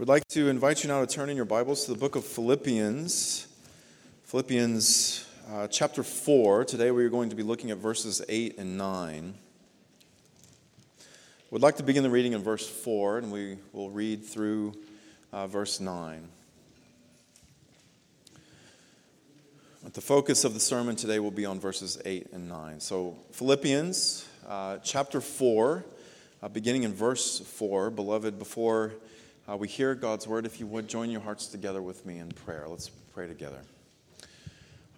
We'd like to invite you now to turn in your Bibles to the book of Philippians. Philippians uh, chapter 4. Today we are going to be looking at verses 8 and 9. We'd like to begin the reading in verse 4, and we will read through uh, verse 9. But the focus of the sermon today will be on verses 8 and 9. So, Philippians uh, chapter 4, uh, beginning in verse 4. Beloved, before uh, we hear God's word, if you would join your hearts together with me in prayer. Let's pray together.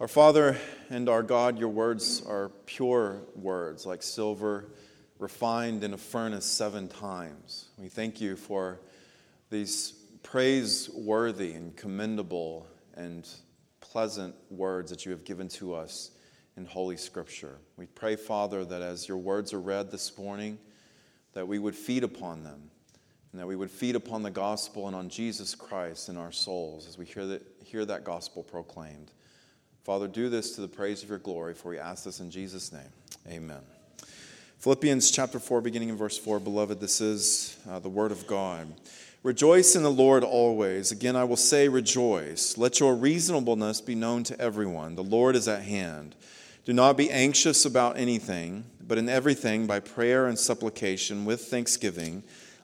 Our Father and our God, your words are pure words, like silver refined in a furnace seven times. We thank you for these praiseworthy and commendable and pleasant words that you have given to us in Holy Scripture. We pray, Father, that as your words are read this morning, that we would feed upon them and that we would feed upon the gospel and on Jesus Christ in our souls as we hear that, hear that gospel proclaimed. Father, do this to the praise of your glory, for we ask this in Jesus' name. Amen. Philippians chapter 4, beginning in verse 4. Beloved, this is uh, the word of God. Rejoice in the Lord always. Again, I will say, rejoice. Let your reasonableness be known to everyone. The Lord is at hand. Do not be anxious about anything, but in everything, by prayer and supplication, with thanksgiving,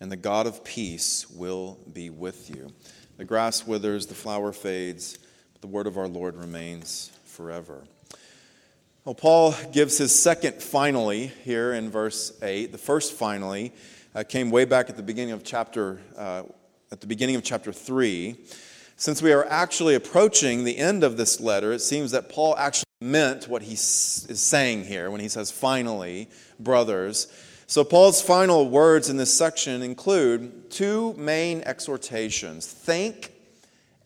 and the God of peace will be with you. The grass withers, the flower fades, but the word of our Lord remains forever. Well, Paul gives his second finally here in verse 8. The first finally uh, came way back at the beginning of chapter uh, at the beginning of chapter 3. Since we are actually approaching the end of this letter, it seems that Paul actually meant what he is saying here when he says finally, brothers. So, Paul's final words in this section include two main exhortations think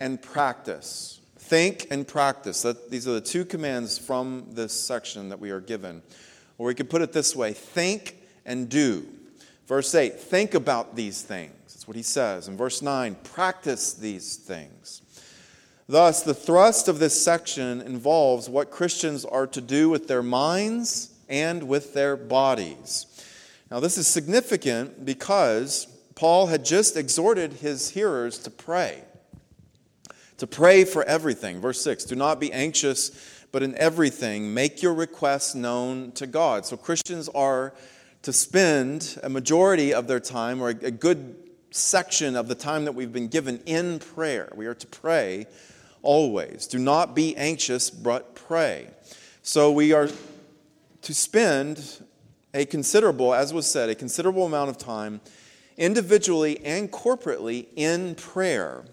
and practice. Think and practice. That, these are the two commands from this section that we are given. Or we could put it this way think and do. Verse 8, think about these things. That's what he says. In verse 9, practice these things. Thus, the thrust of this section involves what Christians are to do with their minds and with their bodies. Now, this is significant because Paul had just exhorted his hearers to pray. To pray for everything. Verse 6 Do not be anxious, but in everything make your requests known to God. So, Christians are to spend a majority of their time, or a good section of the time that we've been given, in prayer. We are to pray always. Do not be anxious, but pray. So, we are to spend a considerable, as was said, a considerable amount of time individually and corporately in prayer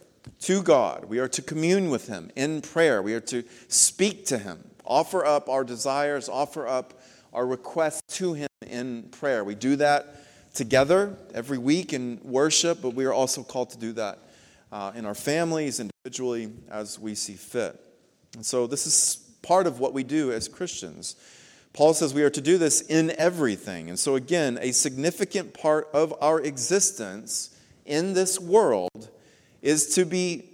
to God. We are to commune with Him in prayer. We are to speak to Him, offer up our desires, offer up our requests to Him in prayer. We do that together every week in worship, but we are also called to do that uh, in our families, individually, as we see fit. And so, this is part of what we do as Christians. Paul says we are to do this in everything. And so, again, a significant part of our existence in this world is to be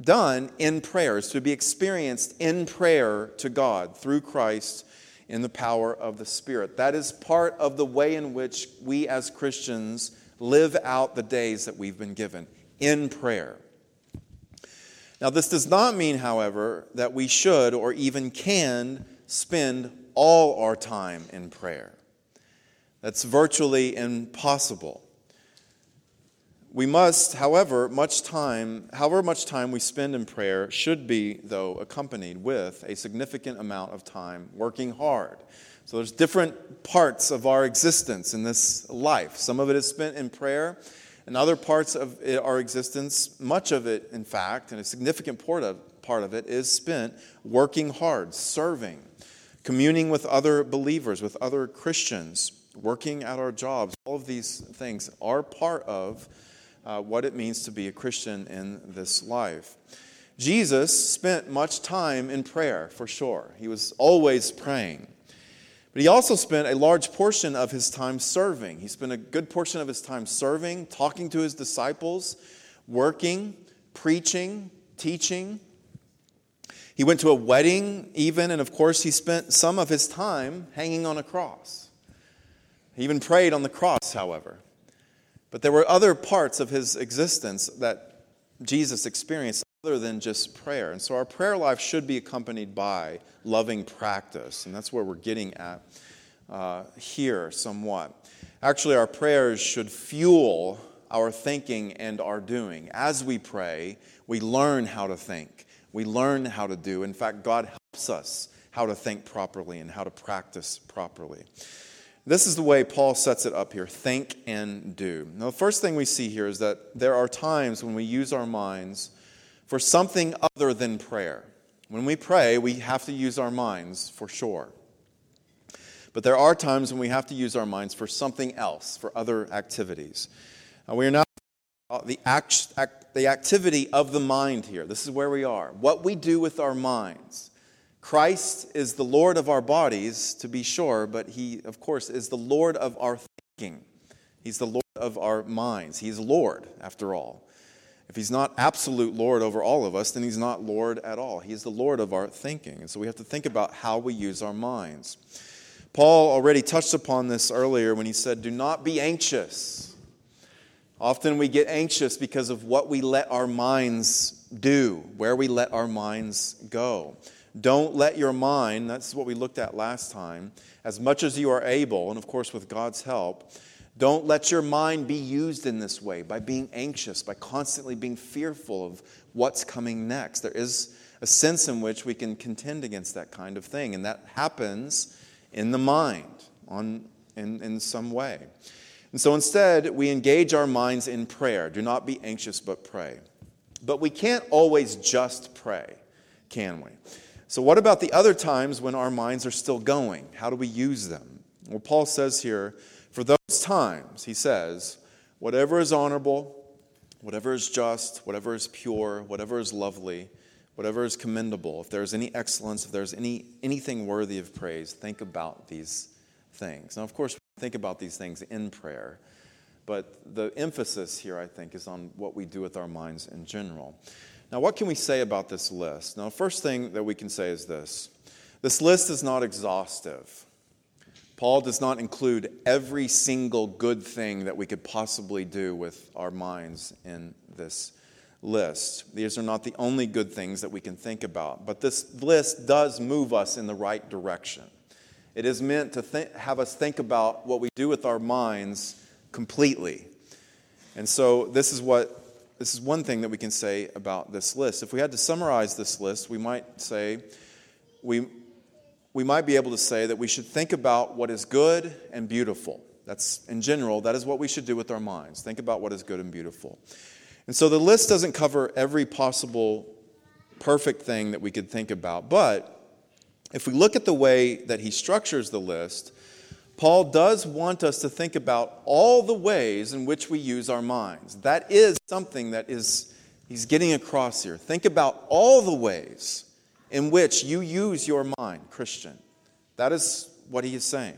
done in prayers, to be experienced in prayer to God through Christ in the power of the Spirit. That is part of the way in which we as Christians live out the days that we've been given in prayer. Now, this does not mean, however, that we should or even can spend all our time in prayer. That's virtually impossible. We must, however, much time, however much time we spend in prayer should be, though, accompanied with a significant amount of time working hard. So there's different parts of our existence in this life. Some of it is spent in prayer, and other parts of our existence, much of it, in fact, and a significant part of, part of it, is spent working hard, serving, communing with other believers, with other Christians, working at our jobs, all of these things are part of uh, what it means to be a Christian in this life. Jesus spent much time in prayer, for sure. He was always praying. But he also spent a large portion of his time serving. He spent a good portion of his time serving, talking to his disciples, working, preaching, teaching. He went to a wedding, even, and of course, he spent some of his time hanging on a cross. He even prayed on the cross, however. But there were other parts of his existence that Jesus experienced other than just prayer. And so our prayer life should be accompanied by loving practice. And that's where we're getting at uh, here somewhat. Actually, our prayers should fuel our thinking and our doing. As we pray, we learn how to think, we learn how to do. In fact, God helps us how to think properly and how to practice properly. This is the way Paul sets it up here think and do. Now, the first thing we see here is that there are times when we use our minds for something other than prayer. When we pray, we have to use our minds for sure. But there are times when we have to use our minds for something else, for other activities. We are now Uh, the, act, act, the activity of the mind here. This is where we are. What we do with our minds. Christ is the Lord of our bodies, to be sure, but He, of course, is the Lord of our thinking. He's the Lord of our minds. He's Lord, after all. If he's not absolute Lord over all of us, then he's not Lord at all. He is the Lord of our thinking. And so we have to think about how we use our minds. Paul already touched upon this earlier when he said, Do not be anxious. Often we get anxious because of what we let our minds do, where we let our minds go. Don't let your mind, that's what we looked at last time, as much as you are able, and of course with God's help, don't let your mind be used in this way by being anxious, by constantly being fearful of what's coming next. There is a sense in which we can contend against that kind of thing, and that happens in the mind on, in, in some way. And so instead, we engage our minds in prayer. Do not be anxious, but pray. But we can't always just pray, can we? So, what about the other times when our minds are still going? How do we use them? Well, Paul says here, for those times, he says, whatever is honorable, whatever is just, whatever is pure, whatever is lovely, whatever is commendable, if there's any excellence, if there's any, anything worthy of praise, think about these things. Now, of course, think about these things in prayer, but the emphasis here, I think, is on what we do with our minds in general. Now, what can we say about this list? Now, first thing that we can say is this this list is not exhaustive. Paul does not include every single good thing that we could possibly do with our minds in this list. These are not the only good things that we can think about, but this list does move us in the right direction. It is meant to have us think about what we do with our minds completely. And so this is what this is one thing that we can say about this list. If we had to summarize this list, we might say we we might be able to say that we should think about what is good and beautiful. That's, in general, that is what we should do with our minds. Think about what is good and beautiful. And so the list doesn't cover every possible perfect thing that we could think about. But if we look at the way that he structures the list, Paul does want us to think about all the ways in which we use our minds. That is something that is he's getting across here. Think about all the ways in which you use your mind, Christian. That is what he is saying.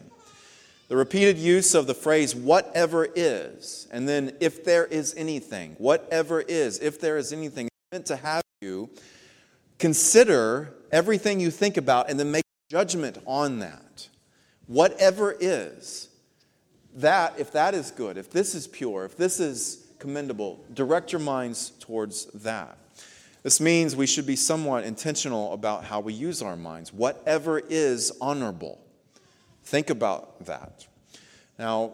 The repeated use of the phrase, whatever is, and then if there is anything, whatever is, if there is anything, meant to have you consider everything you think about and then make judgment on that. Whatever is, that, if that is good, if this is pure, if this is commendable, direct your minds towards that. This means we should be somewhat intentional about how we use our minds. Whatever is honorable, think about that. Now,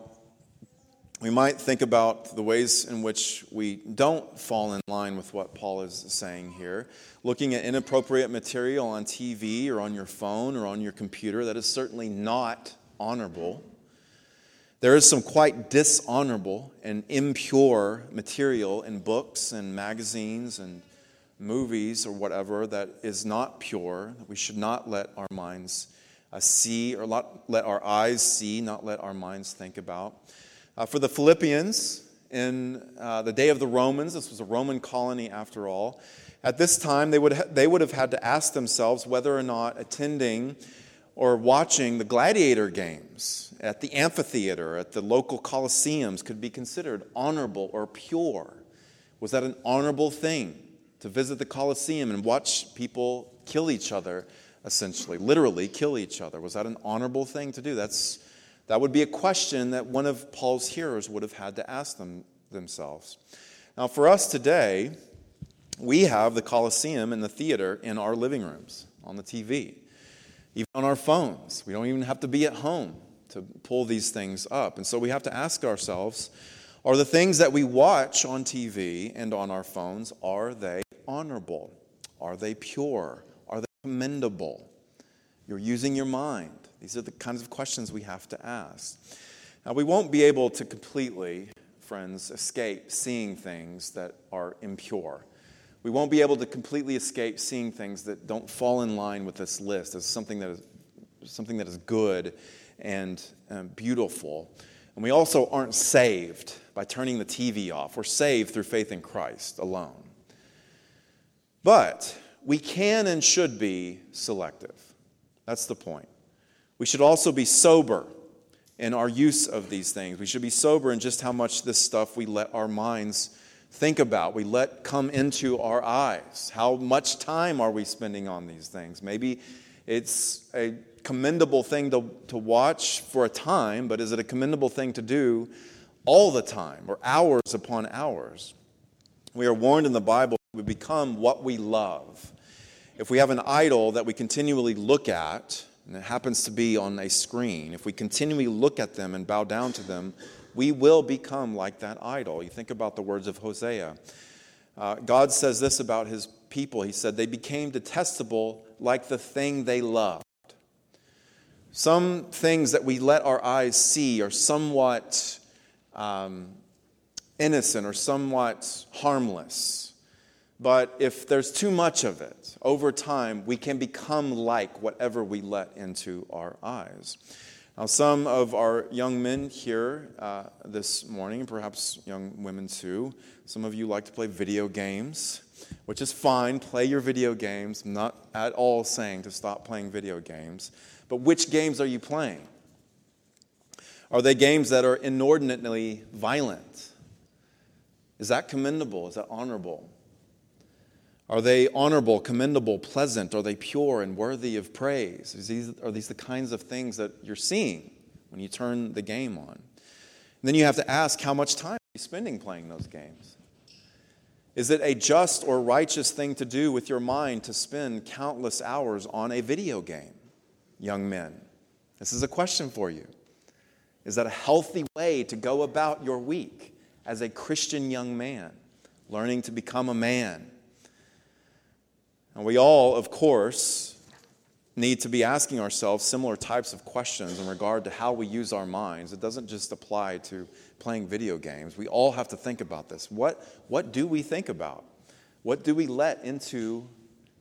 we might think about the ways in which we don't fall in line with what Paul is saying here. Looking at inappropriate material on TV or on your phone or on your computer, that is certainly not honorable. There is some quite dishonorable and impure material in books and magazines and movies or whatever that is not pure, that we should not let our minds uh, see or let our eyes see, not let our minds think about. Uh, for the Philippians, in uh, the day of the Romans. This was a Roman colony after all. At this time, they would, ha- they would have had to ask themselves whether or not attending or watching the gladiator games at the amphitheater, at the local coliseums, could be considered honorable or pure. Was that an honorable thing to visit the coliseum and watch people kill each other, essentially, literally kill each other? Was that an honorable thing to do? That's, that would be a question that one of Paul's hearers would have had to ask them, themselves. Now, for us today, we have the Coliseum and the theater in our living rooms, on the TV, even on our phones. We don't even have to be at home to pull these things up. And so we have to ask ourselves are the things that we watch on TV and on our phones, are they honorable? Are they pure? Are they commendable? You're using your mind. These are the kinds of questions we have to ask. Now, we won't be able to completely, friends, escape seeing things that are impure. We won't be able to completely escape seeing things that don't fall in line with this list as something that is, something that is good and um, beautiful. And we also aren't saved by turning the TV off. We're saved through faith in Christ alone. But we can and should be selective. That's the point. We should also be sober in our use of these things. We should be sober in just how much this stuff we let our minds think about, we let come into our eyes. How much time are we spending on these things? Maybe it's a commendable thing to, to watch for a time, but is it a commendable thing to do all the time or hours upon hours? We are warned in the Bible we become what we love. If we have an idol that we continually look at, and it happens to be on a screen, if we continually look at them and bow down to them, we will become like that idol. You think about the words of Hosea. Uh, God says this about his people. He said, They became detestable like the thing they loved. Some things that we let our eyes see are somewhat um, innocent or somewhat harmless. But if there's too much of it, over time, we can become like whatever we let into our eyes. Now, some of our young men here uh, this morning, and perhaps young women too, some of you like to play video games, which is fine. Play your video games. I'm not at all saying to stop playing video games. But which games are you playing? Are they games that are inordinately violent? Is that commendable? Is that honorable? Are they honorable, commendable, pleasant? Are they pure and worthy of praise? These, are these the kinds of things that you're seeing when you turn the game on? And then you have to ask how much time are you spending playing those games? Is it a just or righteous thing to do with your mind to spend countless hours on a video game, young men? This is a question for you. Is that a healthy way to go about your week as a Christian young man, learning to become a man? And we all, of course, need to be asking ourselves similar types of questions in regard to how we use our minds. It doesn't just apply to playing video games. We all have to think about this. What, what do we think about? What do we let into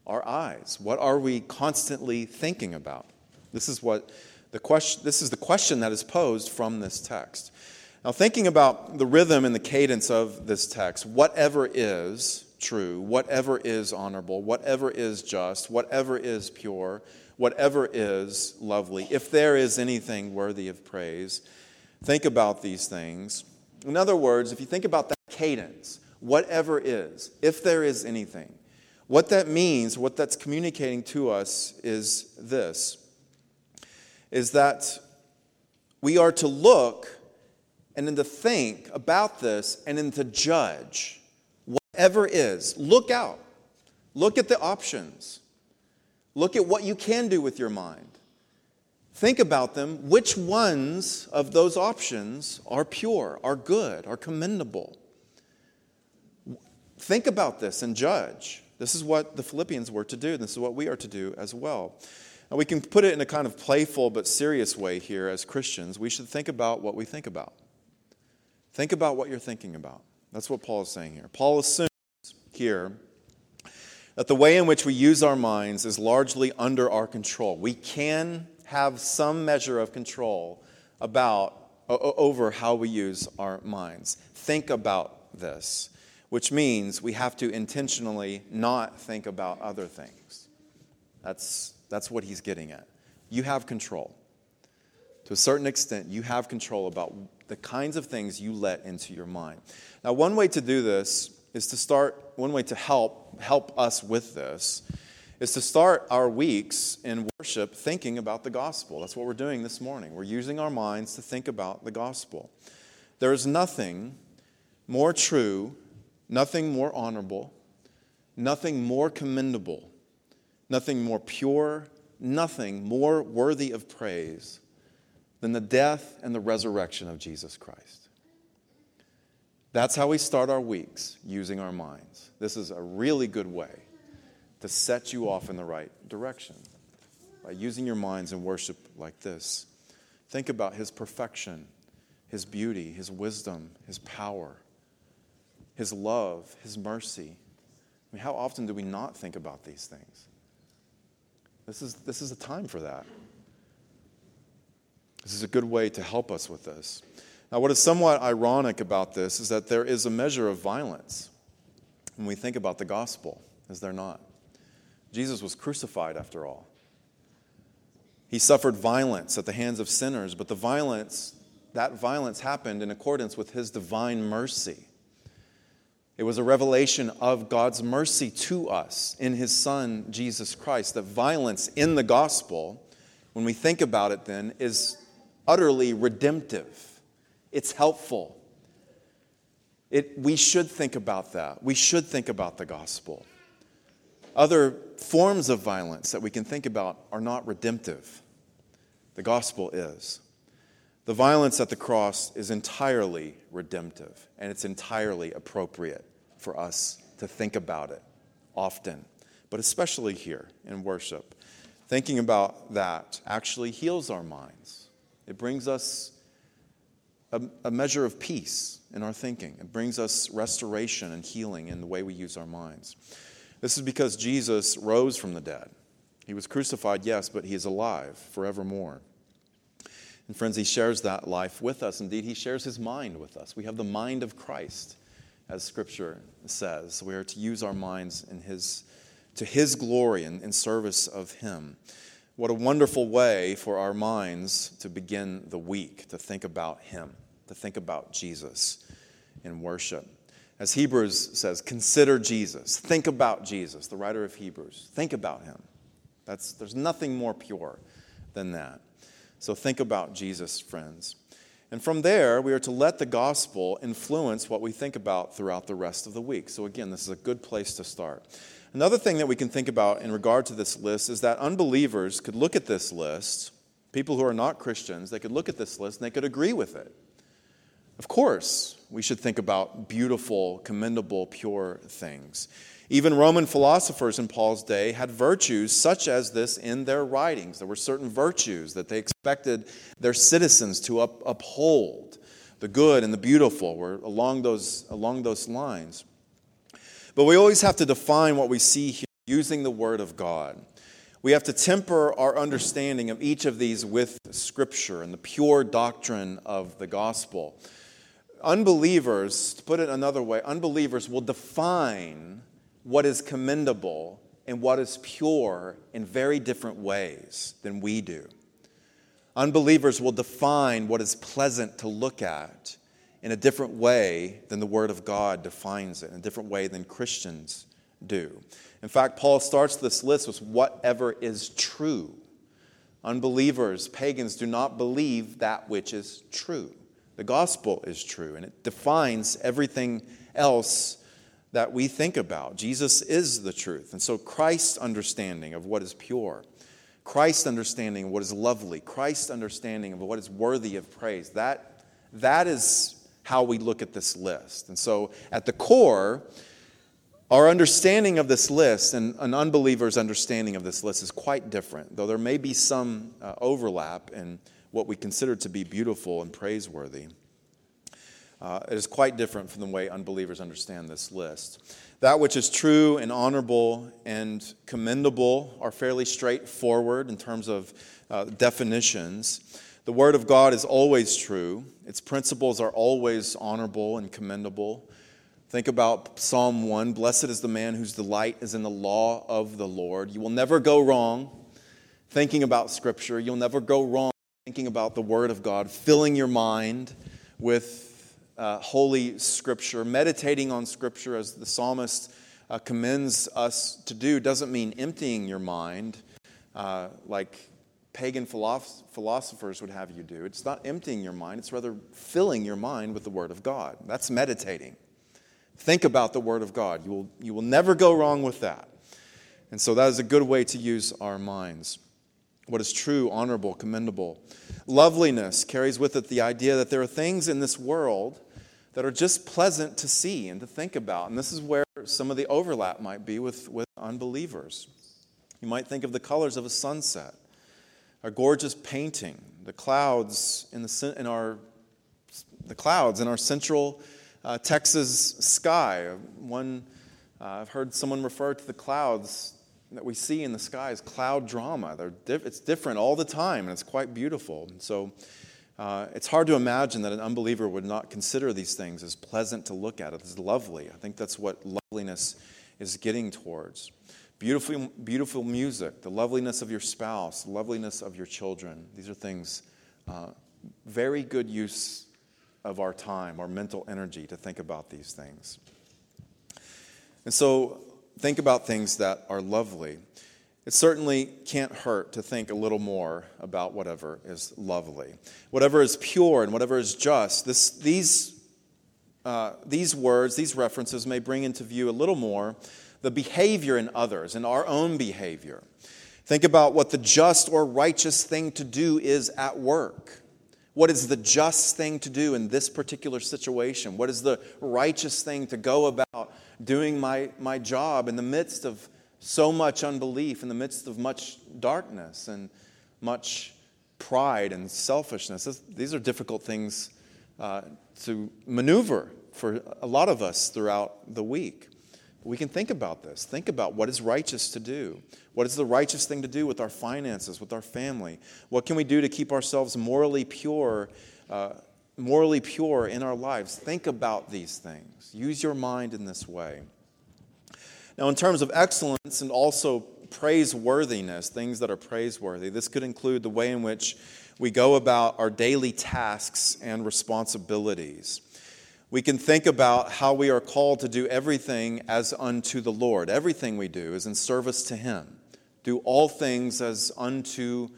our eyes? What are we constantly thinking about? This is what the question this is the question that is posed from this text. Now thinking about the rhythm and the cadence of this text, whatever is true, whatever is honorable, whatever is just, whatever is pure, whatever is lovely, if there is anything worthy of praise, think about these things. In other words, if you think about that cadence, whatever is, if there is anything, what that means, what that's communicating to us is this is that we are to look and then to think about this and then to judge ever is, look out. Look at the options. Look at what you can do with your mind. Think about them. Which ones of those options are pure, are good, are commendable? Think about this and judge. This is what the Philippians were to do. This is what we are to do as well. Now, we can put it in a kind of playful but serious way here as Christians. We should think about what we think about. Think about what you're thinking about. That's what Paul is saying here. Paul assumes here that the way in which we use our minds is largely under our control. We can have some measure of control about over how we use our minds. Think about this, which means we have to intentionally not think about other things. That's, that's what he's getting at. You have control. To a certain extent, you have control about the kinds of things you let into your mind. Now, one way to do this is to start, one way to help help us with this is to start our weeks in worship thinking about the gospel. That's what we're doing this morning. We're using our minds to think about the gospel. There is nothing more true, nothing more honorable, nothing more commendable, nothing more pure, nothing more worthy of praise than the death and the resurrection of Jesus Christ. That's how we start our weeks using our minds. This is a really good way to set you off in the right direction by using your minds in worship like this. Think about his perfection, his beauty, his wisdom, his power, his love, his mercy. I mean, how often do we not think about these things? This is, this is a time for that. This is a good way to help us with this. Now, what is somewhat ironic about this is that there is a measure of violence when we think about the gospel, is there not? Jesus was crucified, after all. He suffered violence at the hands of sinners, but the violence, that violence happened in accordance with his divine mercy. It was a revelation of God's mercy to us in his Son, Jesus Christ. That violence in the gospel, when we think about it, then, is utterly redemptive, it's helpful. It, we should think about that. We should think about the gospel. Other forms of violence that we can think about are not redemptive. The gospel is. The violence at the cross is entirely redemptive, and it's entirely appropriate for us to think about it often, but especially here in worship. Thinking about that actually heals our minds. It brings us a, a measure of peace in our thinking, it brings us restoration and healing in the way we use our minds. This is because Jesus rose from the dead. He was crucified, yes, but he is alive forevermore. And friends, he shares that life with us. Indeed, he shares his mind with us. We have the mind of Christ, as scripture says. We are to use our minds in his, to his glory and in service of him. What a wonderful way for our minds to begin the week, to think about him, to think about Jesus in worship. As Hebrews says, consider Jesus. Think about Jesus, the writer of Hebrews. Think about him. That's, there's nothing more pure than that. So think about Jesus, friends. And from there, we are to let the gospel influence what we think about throughout the rest of the week. So, again, this is a good place to start. Another thing that we can think about in regard to this list is that unbelievers could look at this list, people who are not Christians, they could look at this list and they could agree with it. Of course, we should think about beautiful, commendable, pure things. Even Roman philosophers in Paul's day had virtues such as this in their writings. There were certain virtues that they expected their citizens to up, uphold. The good and the beautiful were along those, along those lines. But we always have to define what we see here using the Word of God. We have to temper our understanding of each of these with Scripture and the pure doctrine of the gospel. Unbelievers, to put it another way, unbelievers will define what is commendable and what is pure in very different ways than we do. Unbelievers will define what is pleasant to look at in a different way than the Word of God defines it, in a different way than Christians do. In fact, Paul starts this list with whatever is true. Unbelievers, pagans, do not believe that which is true. The gospel is true, and it defines everything else that we think about. Jesus is the truth. And so, Christ's understanding of what is pure, Christ's understanding of what is lovely, Christ's understanding of what is worthy of praise, that, that is how we look at this list. And so, at the core, our understanding of this list and an unbeliever's understanding of this list is quite different, though there may be some uh, overlap in what we consider to be beautiful and praiseworthy. Uh, it is quite different from the way unbelievers understand this list. That which is true and honorable and commendable are fairly straightforward in terms of uh, definitions. The Word of God is always true, its principles are always honorable and commendable. Think about Psalm 1 Blessed is the man whose delight is in the law of the Lord. You will never go wrong thinking about Scripture. You'll never go wrong thinking about the Word of God, filling your mind with uh, Holy Scripture, meditating on Scripture as the psalmist uh, commends us to do, doesn't mean emptying your mind uh, like pagan philosophers would have you do. It's not emptying your mind, it's rather filling your mind with the Word of God. That's meditating. Think about the Word of God. You will, you will never go wrong with that. And so that is a good way to use our minds. What is true, honorable, commendable. Loveliness carries with it the idea that there are things in this world that are just pleasant to see and to think about. And this is where some of the overlap might be with, with unbelievers. You might think of the colors of a sunset a gorgeous painting, the clouds in, the, in our the clouds in our central uh, Texas sky. One, uh, I've heard someone refer to the clouds that we see in the sky as cloud drama. They're diff- it's different all the time, and it's quite beautiful. so uh, it's hard to imagine that an unbeliever would not consider these things as pleasant to look at, as lovely. I think that's what loveliness is getting towards. Beautiful, beautiful music, the loveliness of your spouse, the loveliness of your children. These are things, uh, very good use of our time, our mental energy to think about these things. And so, think about things that are lovely. It certainly can't hurt to think a little more about whatever is lovely. Whatever is pure and whatever is just, this, these, uh, these words, these references may bring into view a little more the behavior in others and our own behavior. Think about what the just or righteous thing to do is at work. What is the just thing to do in this particular situation? What is the righteous thing to go about doing my, my job in the midst of so much unbelief, in the midst of much darkness and much pride and selfishness? These are difficult things uh, to maneuver for a lot of us throughout the week. We can think about this. Think about what is righteous to do. What is the righteous thing to do with our finances, with our family? What can we do to keep ourselves morally pure, uh, morally pure in our lives? Think about these things. Use your mind in this way. Now, in terms of excellence and also praiseworthiness, things that are praiseworthy, this could include the way in which we go about our daily tasks and responsibilities we can think about how we are called to do everything as unto the Lord. Everything we do is in service to Him. Do all things as unto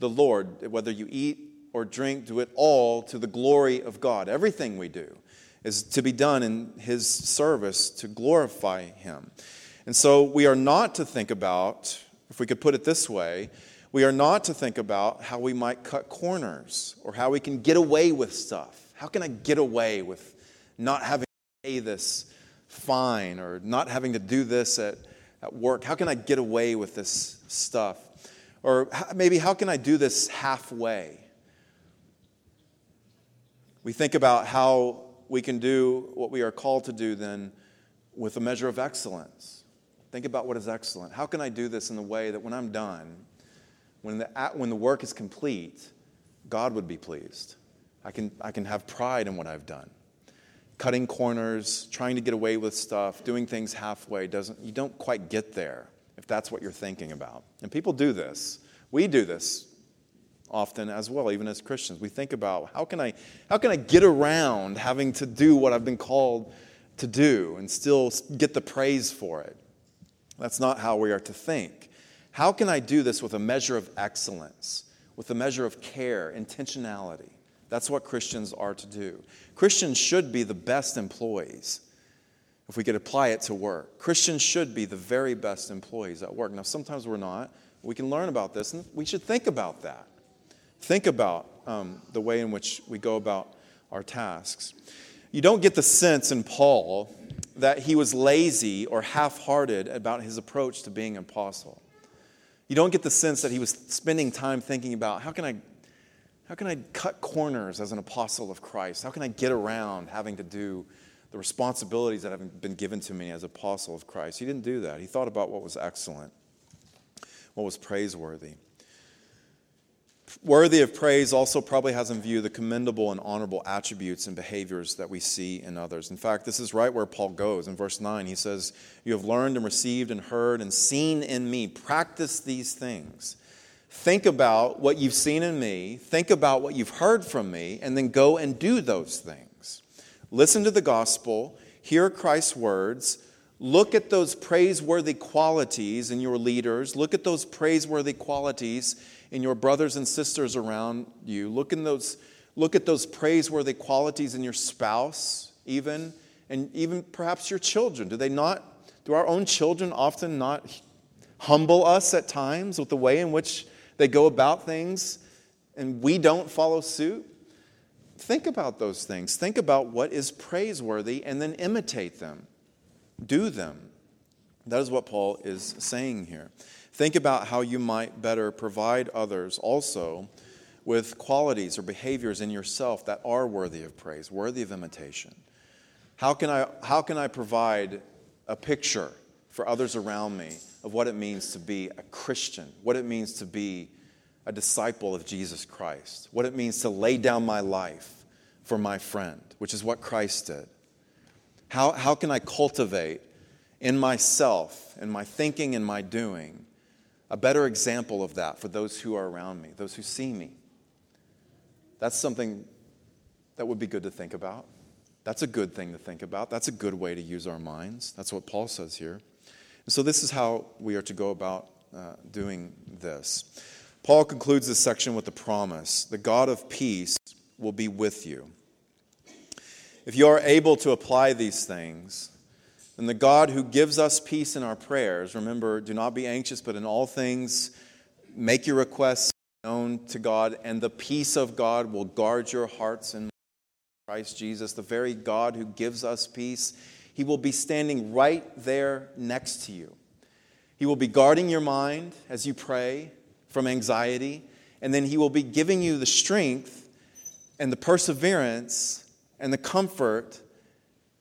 the Lord. Whether you eat or drink, do it all to the glory of God. Everything we do is to be done in His service to glorify Him. And so we are not to think about, if we could put it this way, we are not to think about how we might cut corners or how we can get away with stuff. How can I get away with not having to pay this fine or not having to do this at, at work? How can I get away with this stuff? Or maybe how can I do this halfway? We think about how we can do what we are called to do then with a measure of excellence. Think about what is excellent. How can I do this in a way that when I'm done, when the, when the work is complete, God would be pleased? I can, I can have pride in what I've done cutting corners, trying to get away with stuff, doing things halfway doesn't you don't quite get there if that's what you're thinking about. And people do this. We do this often as well, even as Christians. We think about how can I how can I get around having to do what I've been called to do and still get the praise for it. That's not how we are to think. How can I do this with a measure of excellence, with a measure of care, intentionality? That's what Christians are to do. Christians should be the best employees if we could apply it to work. Christians should be the very best employees at work. Now, sometimes we're not. We can learn about this, and we should think about that. Think about um, the way in which we go about our tasks. You don't get the sense in Paul that he was lazy or half hearted about his approach to being an apostle. You don't get the sense that he was spending time thinking about how can I how can I cut corners as an apostle of Christ? How can I get around having to do the responsibilities that have been given to me as apostle of Christ? He didn't do that. He thought about what was excellent, what was praiseworthy. Worthy of praise also probably has in view the commendable and honorable attributes and behaviors that we see in others. In fact, this is right where Paul goes. In verse 9, he says, You have learned and received and heard and seen in me. Practice these things. Think about what you've seen in me, think about what you've heard from me, and then go and do those things. Listen to the gospel, hear Christ's words, look at those praiseworthy qualities in your leaders, look at those praiseworthy qualities in your brothers and sisters around you. Look, in those, look at those praiseworthy qualities in your spouse, even, and even perhaps your children. Do they not, do our own children often not humble us at times with the way in which they go about things and we don't follow suit? Think about those things. Think about what is praiseworthy and then imitate them. Do them. That is what Paul is saying here. Think about how you might better provide others also with qualities or behaviors in yourself that are worthy of praise, worthy of imitation. How can I, how can I provide a picture for others around me of what it means to be a Christian, what it means to be a disciple of Jesus Christ, what it means to lay down my life for my friend, which is what Christ did? How, how can I cultivate in myself, in my thinking in my doing, a better example of that for those who are around me, those who see me. That's something that would be good to think about. That's a good thing to think about. That's a good way to use our minds. That's what Paul says here. And so, this is how we are to go about uh, doing this. Paul concludes this section with the promise the God of peace will be with you. If you are able to apply these things, and the God who gives us peace in our prayers, remember, do not be anxious, but in all things, make your requests known to God, and the peace of God will guard your hearts in Christ Jesus, the very God who gives us peace. He will be standing right there next to you. He will be guarding your mind as you pray from anxiety, and then He will be giving you the strength and the perseverance and the comfort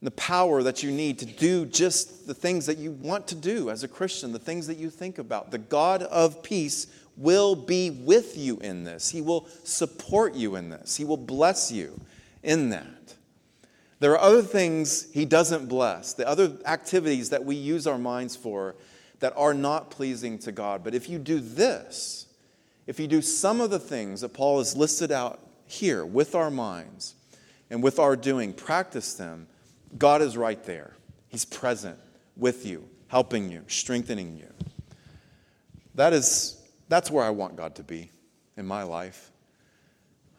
and the power that you need to do just the things that you want to do as a Christian, the things that you think about. The God of peace will be with you in this. He will support you in this. He will bless you in that. There are other things He doesn't bless, the other activities that we use our minds for that are not pleasing to God. But if you do this, if you do some of the things that Paul has listed out here with our minds and with our doing, practice them God is right there. He's present with you, helping you, strengthening you. That is, that's where I want God to be in my life.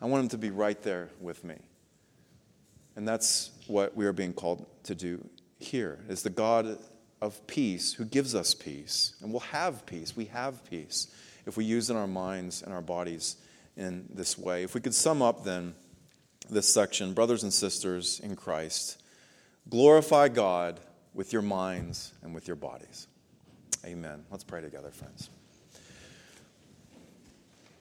I want Him to be right there with me. And that's what we are being called to do here is the God of peace who gives us peace. And we'll have peace. We have peace if we use in our minds and our bodies in this way. If we could sum up then this section, brothers and sisters in Christ, Glorify God with your minds and with your bodies. Amen. Let's pray together, friends.